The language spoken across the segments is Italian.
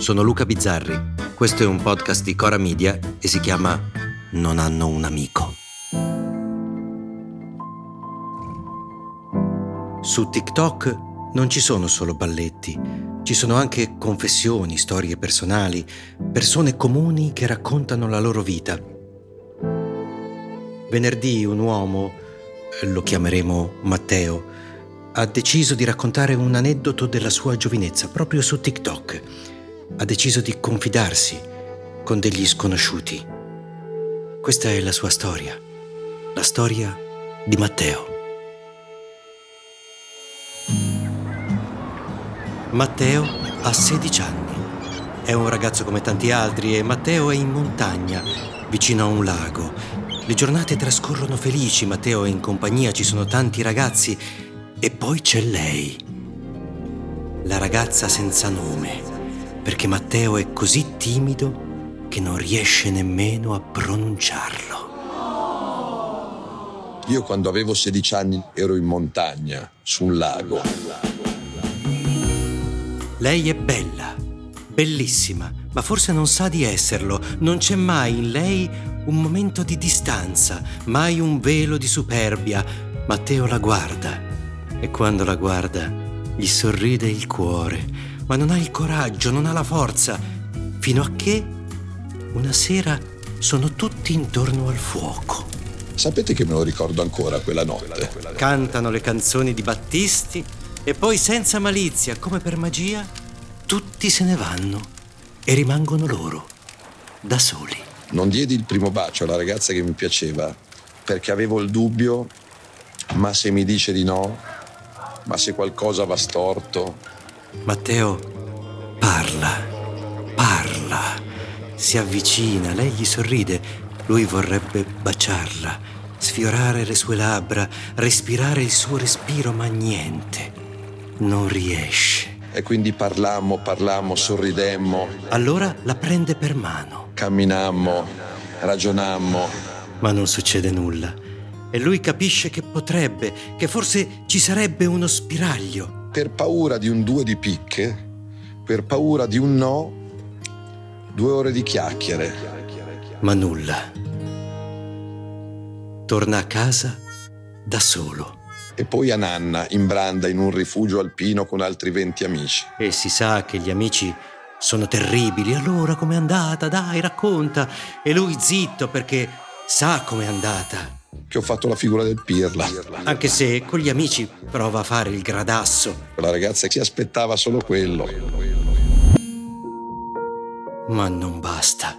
sono Luca Bizzarri. Questo è un podcast di Cora Media e si chiama Non hanno un amico. Su TikTok non ci sono solo balletti, ci sono anche confessioni, storie personali, persone comuni che raccontano la loro vita. Venerdì un uomo, lo chiameremo Matteo, ha deciso di raccontare un aneddoto della sua giovinezza proprio su TikTok. Ha deciso di confidarsi con degli sconosciuti. Questa è la sua storia, la storia di Matteo. Matteo ha 16 anni. È un ragazzo come tanti altri e Matteo è in montagna, vicino a un lago. Le giornate trascorrono felici, Matteo è in compagnia, ci sono tanti ragazzi e poi c'è lei, la ragazza senza nome, perché Matteo è così timido che non riesce nemmeno a pronunciarlo. Io quando avevo 16 anni ero in montagna, su un lago. Lei è bella, bellissima, ma forse non sa di esserlo. Non c'è mai in lei un momento di distanza, mai un velo di superbia. Matteo la guarda e quando la guarda gli sorride il cuore, ma non ha il coraggio, non ha la forza, fino a che una sera sono tutti intorno al fuoco. Sapete che me lo ricordo ancora quella notte? Cantano le canzoni di Battisti e poi senza malizia, come per magia, tutti se ne vanno e rimangono loro, da soli. Non diedi il primo bacio alla ragazza che mi piaceva perché avevo il dubbio, ma se mi dice di no, ma se qualcosa va storto. Matteo parla, parla, si avvicina, lei gli sorride, lui vorrebbe baciarla, sfiorare le sue labbra, respirare il suo respiro, ma niente, non riesce. E quindi parlammo, parlammo, sorridemmo. Allora la prende per mano. Camminammo, ragionammo. Ma non succede nulla e lui capisce che potrebbe, che forse ci sarebbe uno spiraglio. Per paura di un due di picche, per paura di un no, due ore di chiacchiere. Ma nulla. Torna a casa da solo. E poi a Nanna, in branda, in un rifugio alpino con altri venti amici. E si sa che gli amici sono terribili. Allora com'è andata? Dai, racconta. E lui zitto perché sa com'è andata che ho fatto la figura del pirla. Anche se con gli amici prova a fare il gradasso. La ragazza si aspettava solo quello. Ma non basta.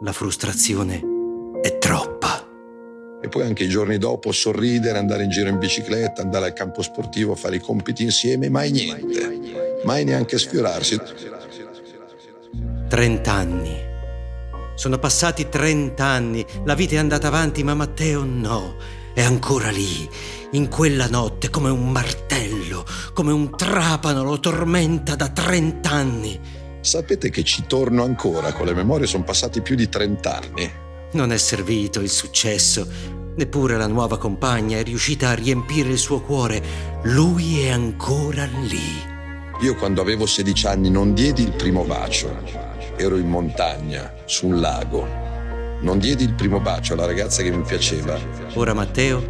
La frustrazione è troppa. E poi anche i giorni dopo sorridere, andare in giro in bicicletta, andare al campo sportivo, fare i compiti insieme, mai niente. Mai neanche sfiorarsi. Trent'anni sono passati trent'anni, la vita è andata avanti, ma Matteo no. È ancora lì, in quella notte, come un martello, come un trapano, lo tormenta da trent'anni. Sapete che ci torno ancora, con le memorie sono passati più di trent'anni. Non è servito il successo, neppure la nuova compagna è riuscita a riempire il suo cuore. Lui è ancora lì. Io quando avevo 16 anni non diedi il primo bacio ero in montagna, su un lago. Non diedi il primo bacio alla ragazza che mi piaceva. Ora Matteo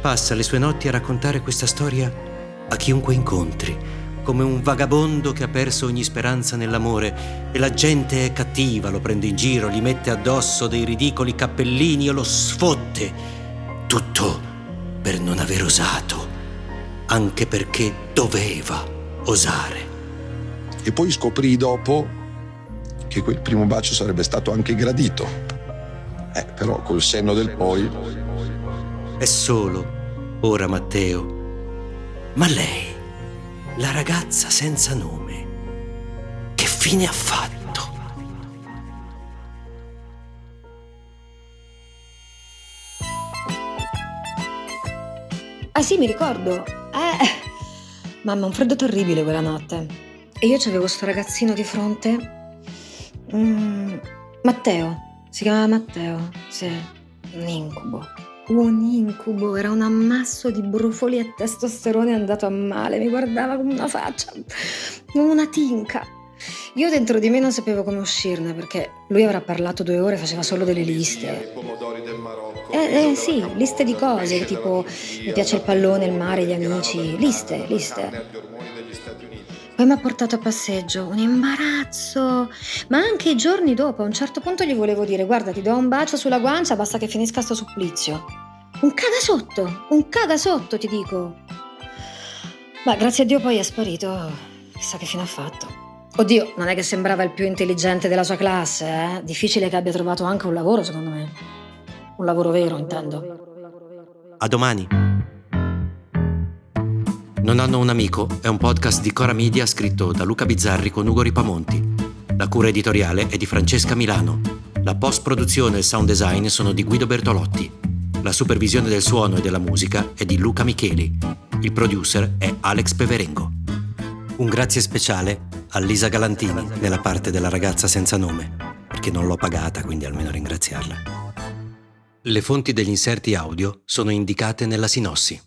passa le sue notti a raccontare questa storia a chiunque incontri, come un vagabondo che ha perso ogni speranza nell'amore e la gente è cattiva, lo prende in giro, gli mette addosso dei ridicoli cappellini e lo sfotte. Tutto per non aver osato, anche perché doveva osare. E poi scoprì dopo che quel primo bacio sarebbe stato anche gradito. Eh, però col senno del poi... È solo ora Matteo. Ma lei, la ragazza senza nome, che fine ha fatto? Ah sì, mi ricordo. Eh, mamma, un freddo terribile quella notte. E io c'avevo sto ragazzino di fronte Mm, Matteo, si chiamava Matteo, sì, un incubo. Un incubo, era un ammasso di brufoli e testosterone andato a male, mi guardava con una faccia, una tinca. Io dentro di me non sapevo come uscirne perché lui avrà parlato due ore e faceva solo delle liste. Eh, eh sì, liste di cose, tipo mi piace il pallone, il mare, gli amici, liste, liste. Poi mi ha portato a passeggio, un imbarazzo. Ma anche i giorni dopo, a un certo punto gli volevo dire: Guarda, ti do un bacio sulla guancia, basta che finisca sto supplizio. Un caga sotto, un caga sotto, ti dico. Ma grazie a Dio poi è sparito. Chissà che fine ha fatto. Oddio, non è che sembrava il più intelligente della sua classe, eh? Difficile che abbia trovato anche un lavoro, secondo me. Un lavoro vero, intendo. A domani. Non hanno un amico è un podcast di Cora Media scritto da Luca Bizzarri con Ugo Ripamonti. La cura editoriale è di Francesca Milano. La post-produzione e il sound design sono di Guido Bertolotti. La supervisione del suono e della musica è di Luca Micheli. Il producer è Alex Peverengo. Un grazie speciale a Lisa Galantini nella parte della ragazza senza nome, perché non l'ho pagata, quindi almeno ringraziarla. Le fonti degli inserti audio sono indicate nella sinossi.